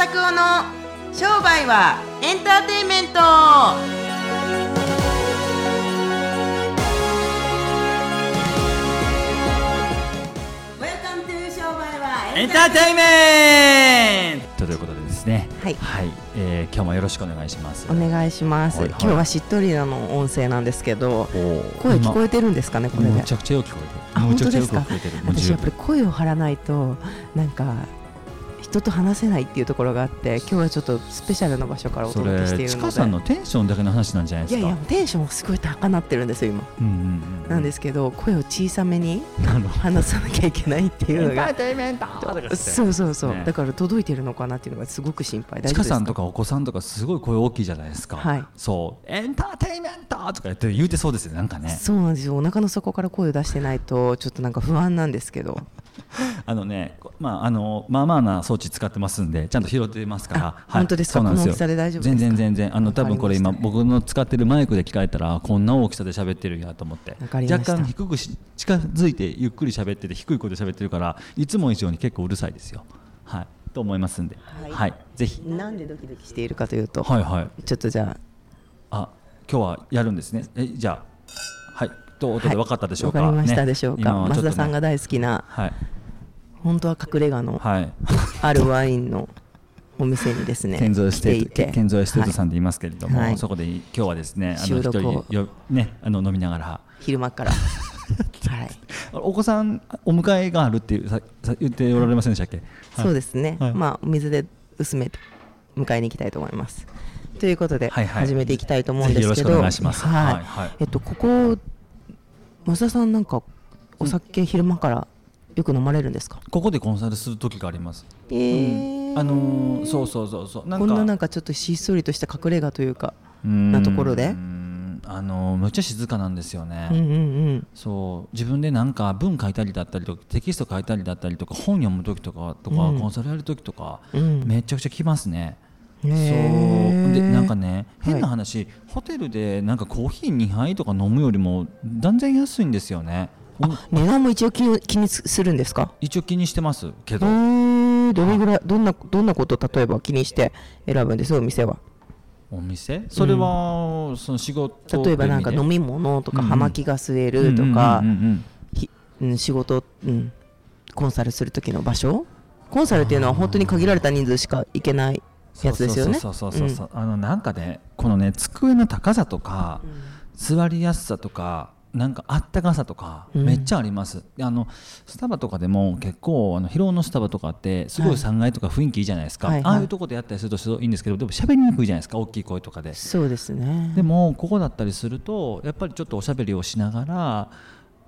拓夫の商売はエンターテインメント。エンターテイメント。ということでですね。はい。えー今日もよろしくお願いします。お願いします、はいはい。今日はしっとりなの音声なんですけど声聞こえてるんですかねこれで。むちゃくちゃよく聞こえてあるむちゃくちゃよ本当く聞こえてる。もう十私やっぱり分声を張らないとなんか人と話せないっていうところがあって今日はちょっとスペシャルな場所からおそ届けしているので。かさんのテンションだけの話なんじゃないですか？いやいやテンションすごい高鳴ってるんですよ今。うんうんうんなんですけど声を小さめに話さなきゃいけないっていうのが。テイメントとかってそうそうそう、ね。だから届いてるのかなっていうのがすごく心配。大ちか？さんとかお子さんとかすごい声大きいじゃないですか。はい。そう。エンターテイメントとか言って言うてそうですよなんかね。そうなんですよ。お腹の底から声を出してないとちょっとなんか不安なんですけど あのね、まああのまあまあな装置使ってますんで、ちゃんと拾ってますから。あ本当ですか？そうなんですよこの大きさで大丈夫ですか？全然全然あの多分これ今僕の使ってるマイクで聞かれたらこんな大きさで喋ってるんやと思ってわかりました若干低くし近づいてゆっくり喋ってて低い声で喋ってるからいつも以上に結構うるさいですよ。はい。と思いますんで、はいはい、ぜひ。なんでドキドキしているかというと、はいはい。ちょっとじゃあ、今日はやるんですね。えじゃあはい。と音で分かったでしょうか？わかりましたねでしょうか、ね。増田さんが大好きなはい。本当は隠れ家のはい。あるワインのお店にですねケンゾーエステート来ていて。とケンゾーエステートさんで言いますけれども、はい。そこで今日はですねあの一収録を人よねあの飲みながら。昼間から。はい、お子さんお迎えがあるっていうささ言っておられませんでしたっけ、そうですね、はい。まあお水で薄めて迎えに行きたいと思います。ということで、はいはい。始めていきたいと思うんですけど。はいはい。えっとここ増田さんなんかお酒昼間からよく飲まれるんですか、ここでコンサルする時があります、えー。あのーそうそうそうそう。なんかこんななんかちょっとしっそりとした隠れ家というかなところで？あのーむっちゃ静かなんですよね、うんうんうん。そう。自分でなんか文書いたりだったりとかテキスト書いたりだったりとか本読む時とかとか、うん。コンサルやる時とか、うん。めちゃくちゃ来ますね。へそう。ーでなんかねはい。変な話、ホテルでなんかコーヒー2杯とか飲むよりも断然安いんですよね。値段も一応気に気にするんですか？一応気にしてますけど、えー、どれぐらいどんなどんなことを例えば気にして選ぶんです？お店は。お店？それは、その仕事例えばなんか飲みみ物とかうんうん。葉巻が吸えるとか仕事、うん、コンサルする時の場所？コンサルっていうのは本当に限られた人数しか行けないやつですよね。そうそうそうそうそう、あのなんかねこのね机の高さとか、座りやすさとかなんかあったかさとかうん。めっちゃあります、あのスタバとかでも結構あの広尾のスタバとかってすごい3階とか雰囲気いいじゃないですか、はいはい。ああいうとこでやったりするといいんですけどでも喋りにくいじゃないですか大きい声とかで。そうですね。でもここだったりするとやっぱりちょっとおしゃべりをしながら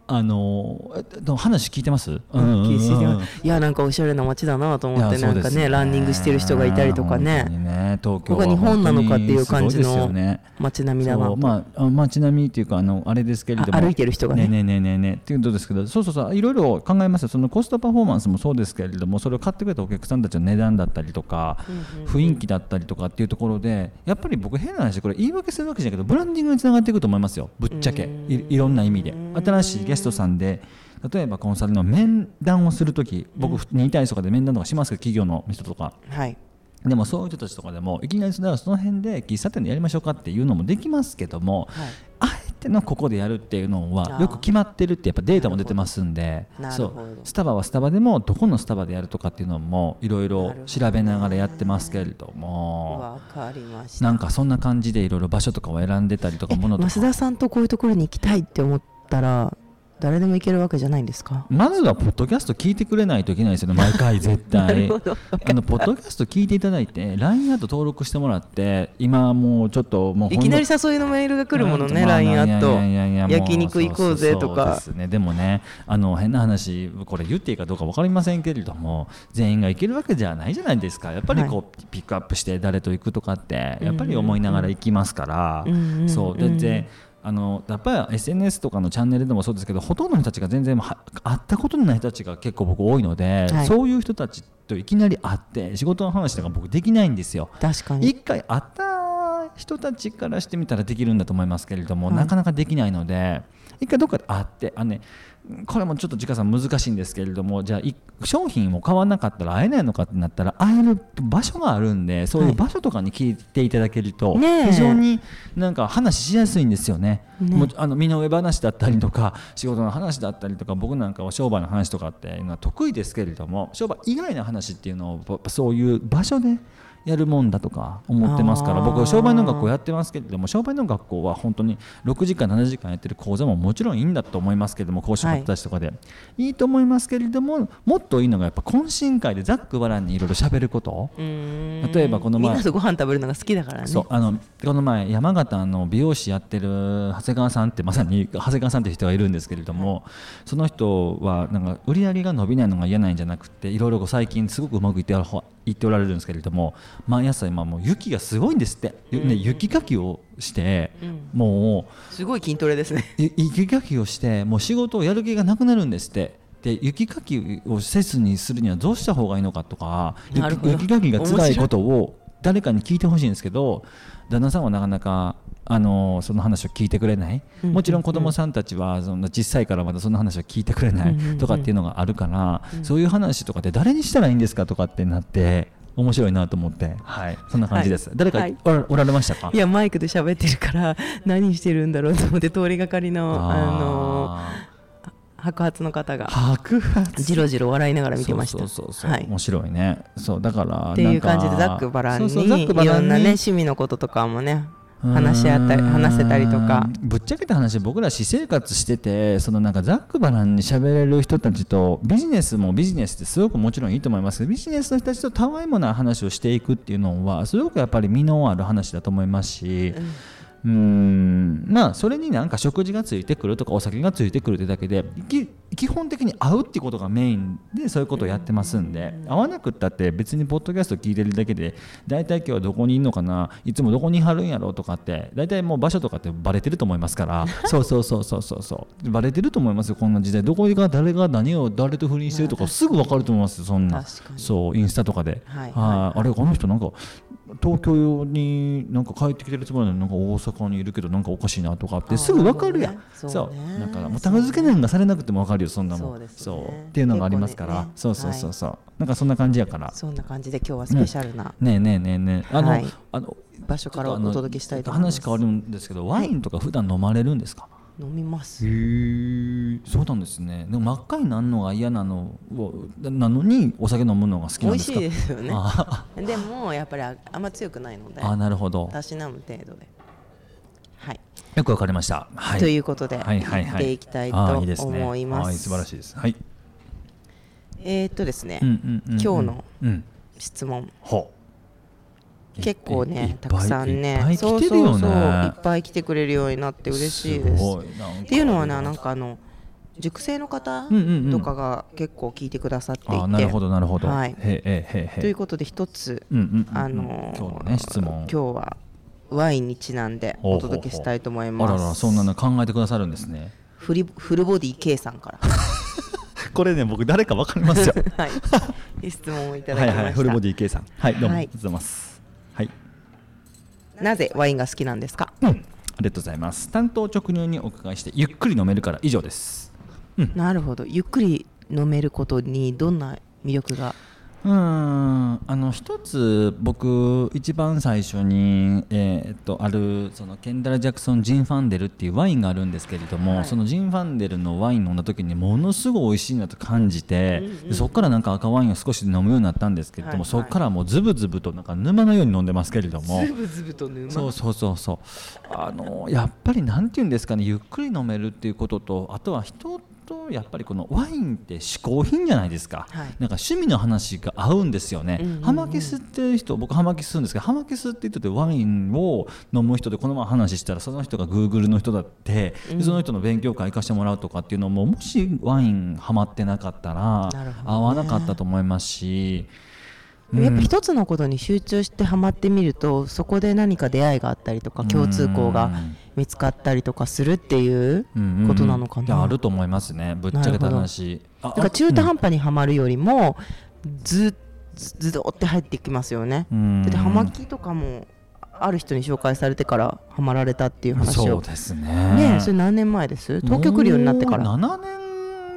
あの話聞いてます、いやなんかおしゃれな街だなと思ってなんかねランニングしてる人がいたりとかね。にね東京ここが日本なのかっていう感じのね。街並みだなまああ街並みっていうかあのあれですけれども。あ歩いてる人がね。ねえねえねえねっていうことですけどそうそうそういろいろ考えますよそのコストパフォーマンスもそうですけれどもそれを買ってくれたお客さんたちの値段だったりとか、雰囲気だったりとかっていうところでやっぱり僕変な話これ言い訳するわけじゃないけどブランディングにつながっていくと思いますよぶっちゃけいいろんな意味で新しいゲストさんで例えばコンサルの面談をするとき僕2対1とかで面談とかしますけど企業の人とか。はい。でもそういう人たちとかでもいきなりそのその辺で喫茶店でやりましょうかっていうのもできますけども、はい。あえてのここでやるっていうのはよく決まってるってやっぱデータも出てますんで。そなるほど。うスタバはスタバでもどこのスタバでやるとかっていうのもいろいろ調べながらやってますけれども。わかりましたなんかそんな感じでいろいろ場所とかを選んでたりとかものとか。増田さんとこういうところに行きたいって思ったら誰でも行けるわけじゃないんですか？まずはポッドキャスト聞いてくれないといけないですよね毎回絶対。あのポッドキャスト聞いていただいて LINE アット登録してもらって今もうちょっともういきなり誘いのメールが来るものね、まあ LINE アット焼肉行こうぜとそうかですね。でもねあの変な話これ言っていいかどうか分かりませんけれども全員が行けるわけじゃないじゃないですか。やっぱりこう、ピックアップして誰と行くとかってやっぱり思いながら行きますから、うんうんうんそう。だってあのやっぱり SNS とかのチャンネルでもそうですけどほとんどの人たちが全然は会ったことのない人たちが結構僕多いので、はい。そういう人たちといきなり会って仕事の話とか僕できないんですよ。確かに。一回会った人たちからしてみたらできるんだと思いますけれども、はい。なかなかできないので一回どっかで会ってあのねこれもちょっと時間さん難しいんですけれどもじゃあい商品を買わなかったら会えないのかってなったら会える場所があるんでそういう場所とかに聞いていただけると、非常になんか話しやすいんですよね。ね。もうあの身の上話だったりとか仕事の話だったりとか僕なんかは商売の話とかっていうのは得意ですけれども商売以外の話っていうのをそういう場所でやるもんだとか思ってますから僕は商売の学校やってますけれども商売の学校は本当に6時間7時間やってる講座ももちろんいいんだと思いますけれども講師の方たちとかで、い、いと思いますけれどももっといいのがやっぱ懇親会でざっくばらんにいろいろ喋ること。例例えばこの前みんなとご飯食べるのが好きだからね。そうあのこの前山形の美容師やってる長谷川さんってまさに長谷川さんっていう人がいるんですけれどもその人はなんか売り上げが伸びないのが嫌なんじゃなくていろいろ最近すごくうまくいっておらいっておられるんですけれども毎朝今もう雪がすごいんですって、ね、雪かきをして、もうすごい筋トレですね。い雪かきをしてもう仕事をやる気がなくなるんですって。で雪かきをせずにするにはどうした方がいいのかとか雪かきが辛いことを誰かに聞いてほしいんですけど旦那さんはなかなかあのその話を聞いてくれない、うんもちろん子供さんたちはその小さいからまだその話を聞いてくれないとかっていうのがあるから、そういう話とかって誰にしたらいいんですかとかってなって面白いなと思って、はい、そんな感じです、誰かはい。おらおられましたか？いやマイクで喋ってるから 何してるんだろうと思って通りがかりのあのあ白髪の方が。ー白髪？じろじろ笑いながら見てました。そうそうそうそう、はい。面白いね。そうだからっていう感じでざっくばらんにいらんにろんなね趣味のこととかもね話し合ったり話せたりとか。ぶっちゃけた話僕ら私生活しててそのなんかざっくばらんに喋れる人たちとビジネスもビジネスってすごくもちろんいいと思いますけどビジネスの人たちとたわいもない話をしていくっていうのはすごくやっぱり身のある話だと思いますし、うーん。まあそれになんか食事がついてくるとかお酒がついてくるってだけでき基本的に会うってことがメインでそういうことをやってますんで会わなくったって別にポッドキャスト聞いてるだけで大体今日はどこにいるのかないつもどこにいはるんやろうとかって大体もう場所とかってバレてると思いますから。そうそうそうそうそうそう。バレてると思いますよこんな時代。どこが誰が何を誰と不倫してるとかすぐ分かると思いますよそんな。そうインスタとかで、はい。はい。あれこの人なんか東京になんか帰ってきてるつもりなのになんか大阪にいるけどなんかおかしいなとかってすぐ分かるやん。そそう。だからもうタグ付けなんかされなくても分かるよそんなもん。そうですね。そうっていうのがありますから、そうそうそうそう、なんかそんな感じやから。そんな感じで今日はスペシャルな。ねえねえねえねえ。あの、はい。あの場所からお届けしたいと思います。話変わるんですけどワインとか普段飲まれるんですか、飲みますへえそうなんですねでも真っ赤になるのが嫌なのをなのにお酒飲むのが好きなんですか？美味しいですよねあでもやっぱりああんま強くないのであなるほどたしなむ程度ではいよくわかりました。はい。ということではいはいはい。やっていきたいと思いますはい素晴らしいです。はい。えーっとですねうんうんうんうん今日のうん。質問ほう。結構ねたくさんねそう。そうそういっぱい来てくれるようになって嬉しいですっていうのはねなんかあの熟成の方うんうんうんとかが結構聞いてくださっていて、あーなるほどなるほど。はい。ということで一つ、うんうんうんうんあのー今日のね質問。今日はワインにちなんでお届けしたいと思いあますららそんなの考えてくださるんですね。フリフルボディ K さんから これね僕誰かわかりますよ。はい質問をいただきました、はいはいフルボディ K さん。はいどうもあはいりがとうございます。はい。なぜワインが好きなんですか、うんありがとうございます。担当直入にお伺いしてゆっくり飲めるから以上です。なるほどゆっくり飲めることにどんな魅力が？うーん。あの一つ僕一番最初に、えーっとあるそのケンダラ・ジャクソンジン・ファンデルっていうワインがあるんですけれども、はい。そのジン・ファンデルのワイン飲んだ時にものすごい美味しいなと感じて、うんうん。でそこからなんか赤ワインを少し飲むようになったんですけれども、はいはい。そこからもうズブズブとなんか沼のように飲んでますけれども。ブズブと沼。そうそうそうそう。あのやっぱりなんて言うんですかねゆっくり飲めるっていうこととあとは人とやっぱりこのワインって嗜好品じゃないですか、はい。なんか趣味の話が合うんですよね、うん。うんうんハマキスっていう人僕ハマキスするんですけどハマキスって人でワインを飲む人でこのまま話したらその人がグーグルの人だって、でその人の勉強会行かしてもらうとかっていうのももしワインハマってなかったら、合わなかったと思いますし。やっぱ一つのことに集中してハマってみるとそこで何か出会いがあったりとか共通項が見つかったりとかするっていうことなのかな。あると思いますね。ぶっちゃけた話。あだから中途半端にはまるよりもずずずどって入ってきますよね。うん。だっとかもある人に紹介されてからハマられたっていう話を。そうですね。ねそれ何年前です？東京来るようになってから。7年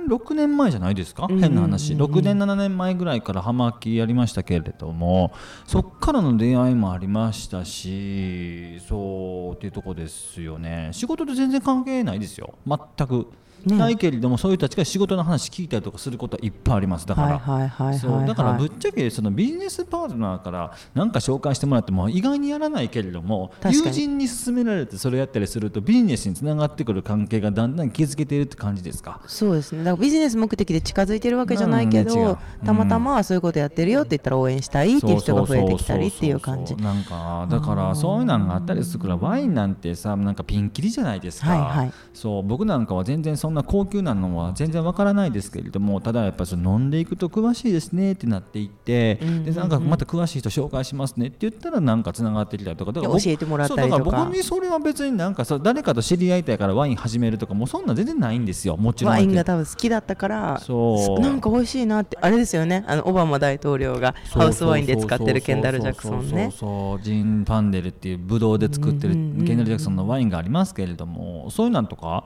6年前じゃないですか、変な話。6年7年前ぐらいから葉巻やりましたけれどもそっからの出会いもありましたしそうっていうとこですよね。仕事と全然関係ないですよ。全く。ね、ないけれどもそういう人たちが仕事の話聞いたりとかすることはいっぱいあります。だから。だからぶっちゃけそのビジネスパートナーから何か紹介してもらっても意外にやらないけれども友人に勧められてそれやったりするとビジネスにつながってくる関係がだんだん築けているって感じですか？そうですね。だからビジネス目的で近づいてるわけじゃないけど、ね、たまたまそういうことやってるよって言ったら応援したいっていう人が増えてきたりっていう感じ。なんかだからそういうのがあったりするからワインなんてさなんかピンキリじゃないですか、はいはい、そう。僕なんかは全然そんな高級なのは全然わからないですけれどもただやっぱその飲んでいくと詳しいですねってなっていって、うんうんうん、でなんかまた詳しい人紹介しますねって言ったらなんかつながってきたりとかだから教えてもらったりとか。僕にそれは別になんかさ誰かと知り合いたいからワイン始めるとかもうそんな全然ないんですよもちろん。ワインが多分好きだったからそう。なんか美味しいなってあれですよねあのオバマ大統領がハウスワインで使ってるケンダル・ジャクソンね。そうジン・パンデルっていうブドウで作ってるケンダル・ジャクソンのワインがありますけれどもそういうなんとか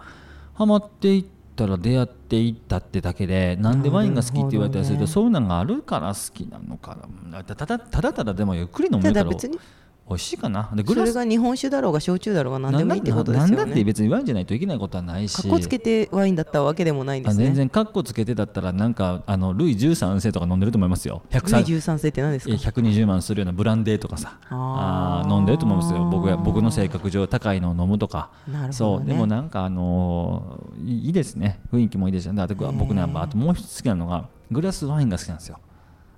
ハマっていったら出会っていったってだけでなんでワインが好きって言われたりするとそういうのがあるから好きなのかな。ただただただでもゆっくり飲むから美味しいかな？でグラスそれが日本酒だろうが焼酎だろうが何でもいいってことですよね。なんだって別にワインじゃないといけないことはないし。かっこつけてワインだったわけでもないんですね。全然かっこつけてだったらなんかあのルイ13世とか飲んでると思いますよ。ルイ13世って何ですか？120万するようなブランデーとかさ。あ飲んでると思いますよ。僕僕の性格上高いのを飲むとか。なるほど、ね、そうでもなんかあのー、いいですね。雰囲気もいいですよね。あと僕ねあともう一つ好きなのがグラスワインが好きなんですよ。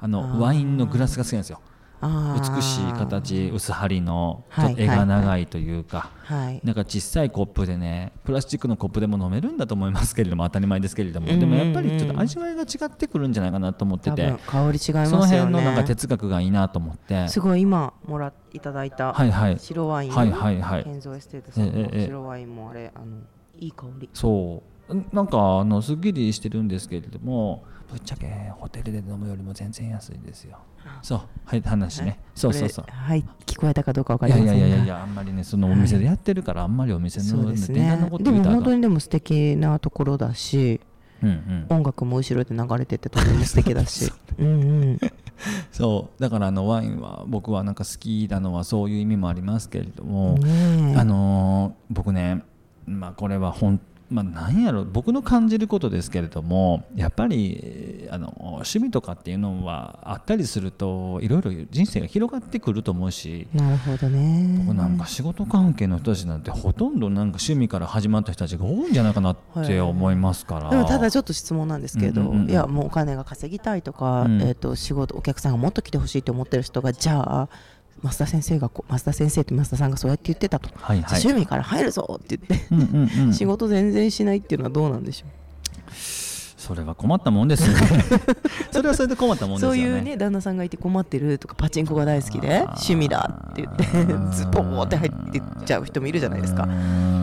あのワインのグラスが好きなんですよ美しい形薄張りのちょっと絵が長いというか、はい、なんか小さいコップでねプラスチックのコップでも飲めるんだと思いますけれども当たり前ですけれども、でもやっぱりちょっと味わいが違ってくるんじゃないかなと思ってて香り違います、ね、その辺のなんか哲学がいいなと思って。すごい今もらいただいた白ワイン、はいはいはい、ケンゾーエステートさんの白ワインもあれあのいい香り。そう。なんかあのすっきりしてるんですけれどもぶっちゃけホテルで飲むよりも全然安いですよ。そうはい話ね。そうそうそう。はい聞こえたかどうかわかりませんが。いやいやいやあんまりねそのお店でやってるから、あんまりお店の電話のことでも本当にでも素敵なところだし、うんうん、音楽も後ろで流れててとても素敵だし。うんうん。そうだからあのワインは僕はなんか好きなのはそういう意味もありますけれども、あの僕ねまあこれは本まあ、何やろ僕の感じることですけれどもやっぱりあの趣味とかっていうのはあったりするといろいろ人生が広がってくると思うしなるほどね。僕なんか仕事関係の人たちなんてほとんどなんか趣味から始まった人たちが多いんじゃないかなって思いますから、はい、でもただちょっと質問なんですけど、うんうんうん、いやもうお金が稼ぎたいとか、うん、えーと仕事お客さんがもっと来てほしいと思ってる人がじゃあ増田先生が増田先生って増田さんがそうやって言ってたと、はいはい、趣味から入るぞって言って、うんうんうん、仕事全然しないっていうのはどうなんでしょう？それは困ったもんですね。それはそれで困ったもんですよね。そういうね旦那さんがいて困ってるとかパチンコが大好きで趣味だって言って ズボーって入ってっちゃう人もいるじゃないですか。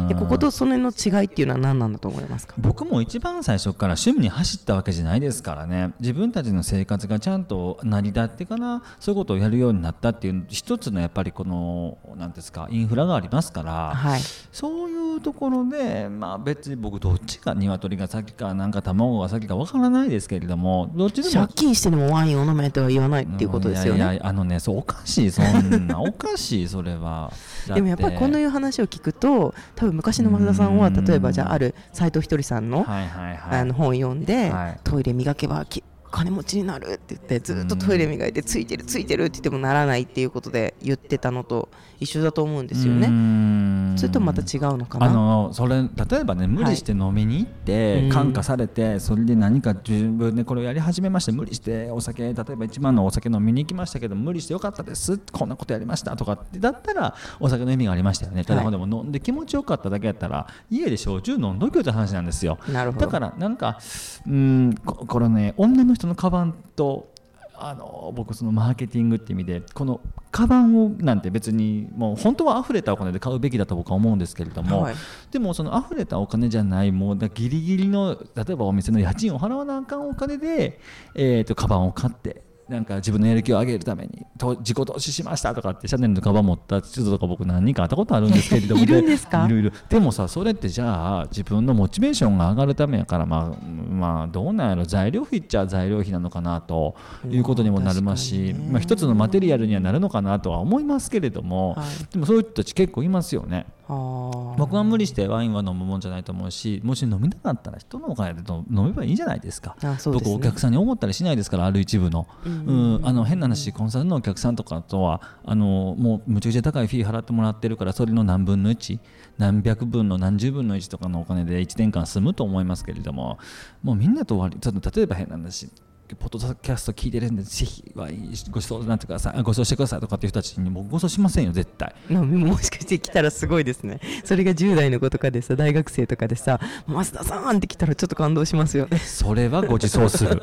でこことそれの違いっていうのは何なんだと思いますか？僕も一番最初から趣味に走ったわけじゃないですからね。自分たちの生活がちゃんと成り立ってからそういうことをやるようになったっていう一つのやっぱりこの何ですかインフラがありますから、はい、そういうところでまあ別に僕どっちか鶏が先かなんか卵が先かわからないですけれどもどっちでも借金してでもワインを飲めとは言わないっていうことですよね、いやいやあのねそうおかしいそんなおかしい それは。でもやっぱりこのいう話を聞くと多分昔の増田さんは例えばじゃあある斎藤ひとりさんの,、あの本を読んで、トイレ磨けばき金持ちになるって言ってずっとトイレ磨いてついてるついてるって言ってもならないっていうことで言ってたのと一緒だと思うんですよね。それとまた違うのかな？あのそれ例えばね無理して飲みに行って、はい、感化されてそれで何か自分でこれをやり始めまして無理してお酒例えば1万のお酒飲みに行きましたけど無理してよかったです。こんなことやりましたとかってだったらお酒の意味がありましたよね。ただでも飲んで気持ちよかっただけやったら家で焼酎飲んどきよって話なんですよ。だからなんかうんこれね女の人のカバンとあの僕そのマーケティングって意味でこのカバンをなんて別にもう本当は溢れたお金で買うべきだと僕は思うんですけれども、はい、でもその溢れたお金じゃないもうだギリギリの例えばお店の家賃を払わなあかんお金で、えー、とカバンを買ってなんか自分のやる気を上げるためにと自己投資しましたとかってシャネルのカバン持った人とか僕何人か会ったことあるんですけれども いるんですか？いるいるでもさそれってじゃあ自分のモチベーションが上がるためやからまあまあどうなんやろ。材料費っちゃ材料費なのかなということにもなりますし、まあ、一つのマテリアルにはなるのかなとは思いますけれども、はい、でもそういう人たち結構いますよね。僕は無理してワインは飲むもんじゃないと思うしもし飲みたかったら人のお金で飲めばいいじゃないですか、ね、僕お客さんに思ったりしないですからある一部の,、うん。あの変な話コンサルのお客さんとかとはあのもうむちゃくちゃ高いフィー払ってもらってるからそれの何分の1何百分の何十分の1とかのお金で1年間済むと思いますけれどももうみんなと割ちょっと例えば変な話ポッドキャスト聞いてるんで、ぜひご馳走なってください、ご馳走してくださいとかっていう人たちにもご馳走しませんよ、絶対。もしかして来たらすごいですね。それが10代の子とかでさ、大学生とかでさ、増田さんって来たらちょっと感動しますよね。それはご馳走する。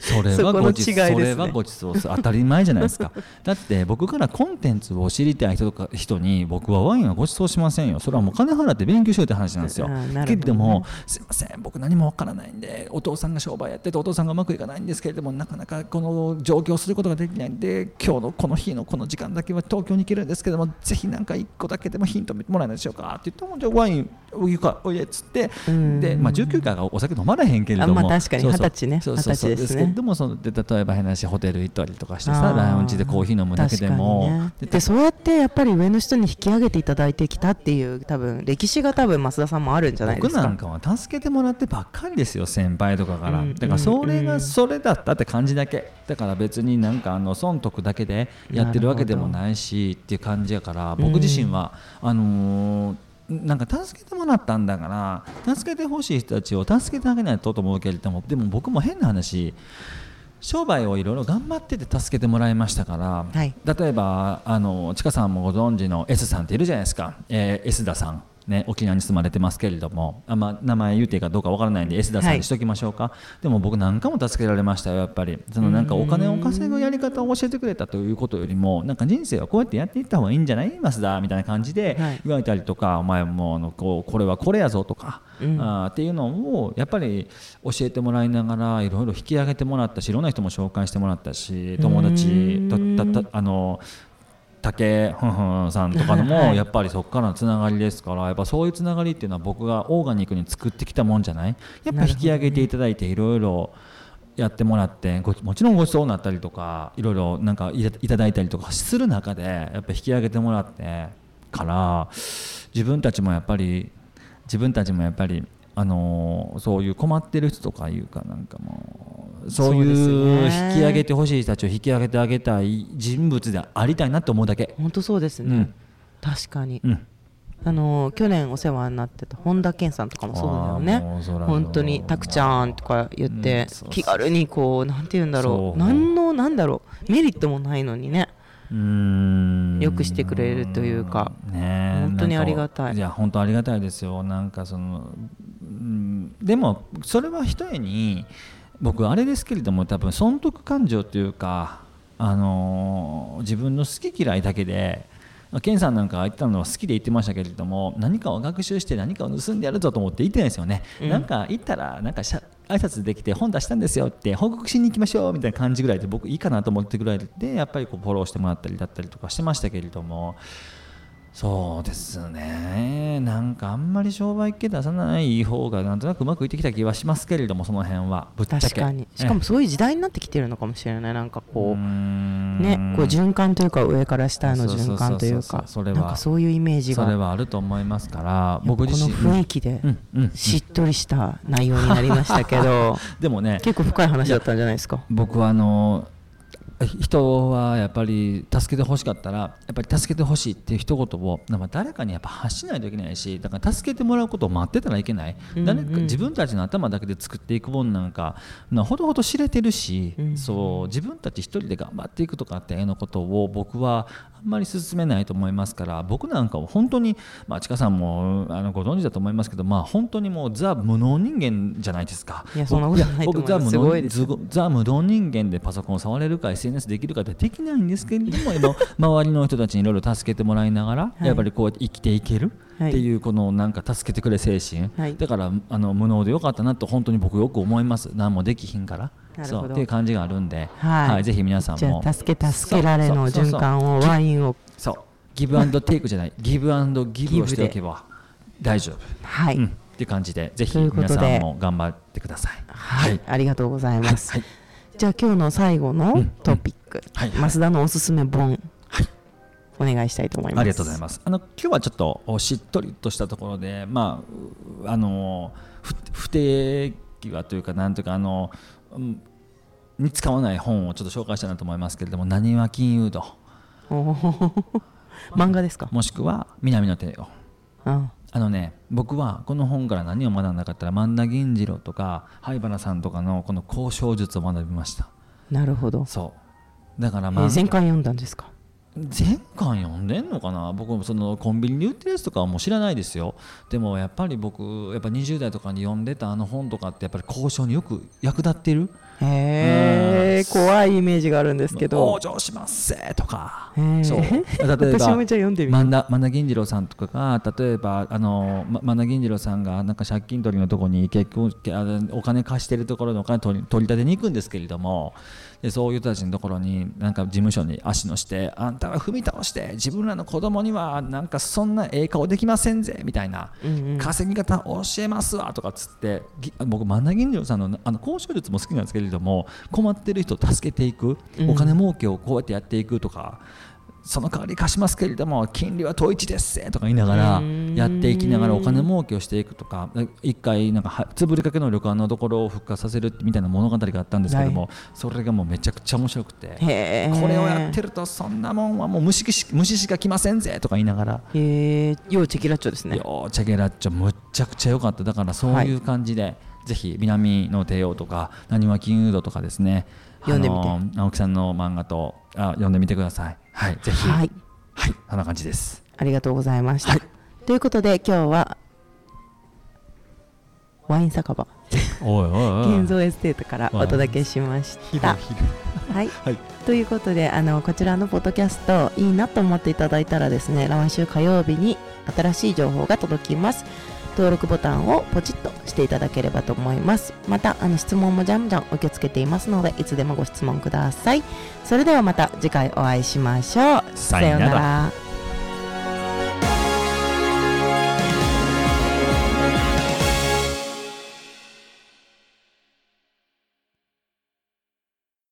それはごち、ね、それはごちそうす当たり前じゃないですか。だって僕からコンテンツを知りたい人とか人に僕はワインはごちそうしませんよ。それはもう金払って勉強しようって話なんですよ、ね、けれど。もすいません僕何もわからないんでお父さんが商売やっててお父さんがうまくいかないんですけれどもなかなかこの上京することができないんで今日のこの日のこの時間だけは東京に行けるんですけどもぜひなんか1個だけでもヒントもらえないでしょうか。って言ってもじゃあワインお湯かおいでっつってで、まあ、19回がお酒飲まれへんけれども、まあ、確かに。二十歳ね。そうそうそう。ですけどもそので例えば変な話ホテル行ったりとかしてさラウンジでコーヒー飲むだけでも、ね、でそうやってやっぱり上の人に引き上げていただいてきたっていう多分歴史が多分増田さんもあるんじゃないですか。僕なんかは助けてもらってばっかりですよ先輩とかから、うん、だからそれがそれだったって感じだけ。だから別になんかあの損得だけでやってるわけでもないしっていう感じやから僕自身は、あのーなんか助けてもらったんだから助けてほしい人たちを助けてあげないとと思うけれどもでも僕も変な話商売をいろいろ頑張ってて助けてもらいましたから、はい、例えばあのちかさんもご存知の S さんっているじゃないですか、えー、S 田さんね、沖縄に住まれてますけれどもあ、まあ、名前言うていいかどうかわからないんで S 田さんにしときましょうか、はい、でも僕何回も助けられましたよやっぱり。そのなんかお金を稼ぐやり方を教えてくれたということよりもなんか人生はこうやってやっていった方がいいんじゃない？増田みたいな感じで言われたりとか、はい、お前もあのこうこれはこれやぞとか、うん、あっていうのをやっぱり教えてもらいながらいろいろ引き上げてもらったしいろんな人も紹介してもらったし友達とあの竹ふんふんさんとかのもやっぱりそこからのつながりですからやっぱそういうつながりっていうのは僕がオーガニックに作ってきたもんじゃない？やっぱ引き上げていただいていろいろやってもらってもちろんごちそうになったりとかいろいろなんかいただいたりとかする中でやっぱ引き上げてもらってから自分たちもやっぱり自分たちもやっぱりあのそういう困ってる人とかいうかなんかもうそういう引き上げてほしい人たちを引き上げてあげたい人物でありたいなと思うだけ。本当そうですね、うん、確かに、うん、あの去年お世話になってた本田健さんとかもそうだよね。本当に「たくちゃん」とか言って、うん、気軽にこうなんて言うんだろう。何のなんだろう。メリットもないのにね。よくしてくれるというか、ね、本当にありがたい。いや本当ありがたいですよ。なんかその、うん、でもそれはひとえに僕あれですけれども多分損得感情というかあの自分の好き嫌いだけでケンさんなんか言ったのは好きで言ってましたけれども何かを学習して何かを盗んでやるぞと思って言ってないですよね、うん、なんか言ったらなんかしゃ挨拶できて本出したんですよって報告しに行きましょうみたいな感じぐらいで僕いいかなと思ってぐらいでやっぱりこうフォローしてもらったりだったりとかしてましたけれどもそうですね。なんかあんまり商売系出さない方がなんとなくうまくいってきた気はしますけれどもその辺は。ぶっちゃけ。確かに。しかもそういう時代になってきてるのかもしれない。なんかこうねこう循環というか上から下への循環というかそれは。そういうイメージが。それはあると思いますから僕自身。この雰囲気でしっとりした内容になりましたけど。でもね。結構深い話だったんじゃないですか。僕はあの人はやっぱり助けてほしかったらやっぱり助けてほしいっていう一言を誰かにやっぱ発しないといけないしだから助けてもらうことを待ってたらいけない、うんうん、誰か自分たちの頭だけで作っていくもんなんかほどほど知れてるし、うん、そう自分たち一人で頑張っていくとかっていうのことを僕はあんまり進めないと思いますから僕なんかは本当に、まあ、ちかさんもあのご存知だと思いますけど、まあ、本当にもうザ無能人間じゃないですか。いやそんなことないと思います。僕ザ無能人間でパソコンを触れるか SNS できるかってできないんですけれども今 周りの人たちにいろいろ助けてもらいながら、はい、やっぱりこう生きていける。っていうこのなんか助けてくれ精神、はい、だからあの無能でよかったなと本当に僕よく思います。何もできひんから。そうっていう感じがあるんで、はい、はい、ぜひ皆さんも。助け助けられの循環をワインを。そう。ギブアンドテイクじゃない。ギブアンドギブをしておけば大丈夫。はい、うん、っていう感じでぜひ皆さんも頑張ってください。はい、ありがとうございます、はい、じゃあ今日の最後のトピック、うんうん、はい、増田のおすすめ本。はい。お願いしたいと思います。ありがとうございます。あの今日はちょっとしっとりとしたところでまああの不定期はというかなんというかあのに使わない本をちょっと紹介したいなと思いますけれども「なにわ金融道」漫画ですか？もしくは「南の帝王」あのね僕はこの本から何を学んだかったら万田銀次郎とか灰原さんとかのこの交渉術を学びました。なるほど。そう。だから、まあ、前回読んだんですか？前巻読んでんのかな？僕もそのコンビニで売ってるやつとかはもう知らないですよ。でもやっぱり僕やっぱ20代とかに読んでたあの本とかってやっぱり交渉によく役立ってる。へえ怖いイメージがあるんですけど「往生しますせ」とか。そう。例えば私もじゃ読んでみ万田万田銀次郎さんとかが例えばあの万田銀次郎さんがなんか借金取りのとこに結婚お金貸してるところのお金取り取り立てに行くんですけれどもでそういう人たちのところになんか事務所に足のしてあんたは踏み倒して自分らの子供にはなんかそんなええ顔できませんぜみたいな、稼ぎ方教えますわとかっつって僕万田銀次郎さんのあの交渉術も好きなんですけれども困ってる人を助けていく、お金儲けをこうやってやっていくとかその代わり貸しますけれども金利は統一ですとか言いながらやっていきながらお金儲けをしていくとか一回なんか潰れかけの旅館のところを復活させるみたいな物語があったんですけども、それがもうめちゃくちゃ面白くてこれをやってるとそんなもんはもう虫し虫しか来ませんぜとか言いながら。へようチェケラッチョですね。ようチェケラッチョむっちゃくちゃ良かった。だからそういう感じで、はい、ぜひ南の帝王とかなにわ金融道とかですね。読んでみて。青木さんの漫画とあ読んでみてくださいはいぜひ。はい、はい、そんな感じです。ありがとうございました、はい、ということで今日はワイン酒場。おいおいケンゾーエステートからお届けしました。はい、はい、ということであのこちらのポッドキャストいいなと思っていただいたらですね来週火曜日に新しい情報が届きます。登録ボタンをポチッとしていただければと思います。またあの質問もじゃんじゃん受け付けていますのでいつでもご質問ください。それではまた次回お会いしましょう。さようなら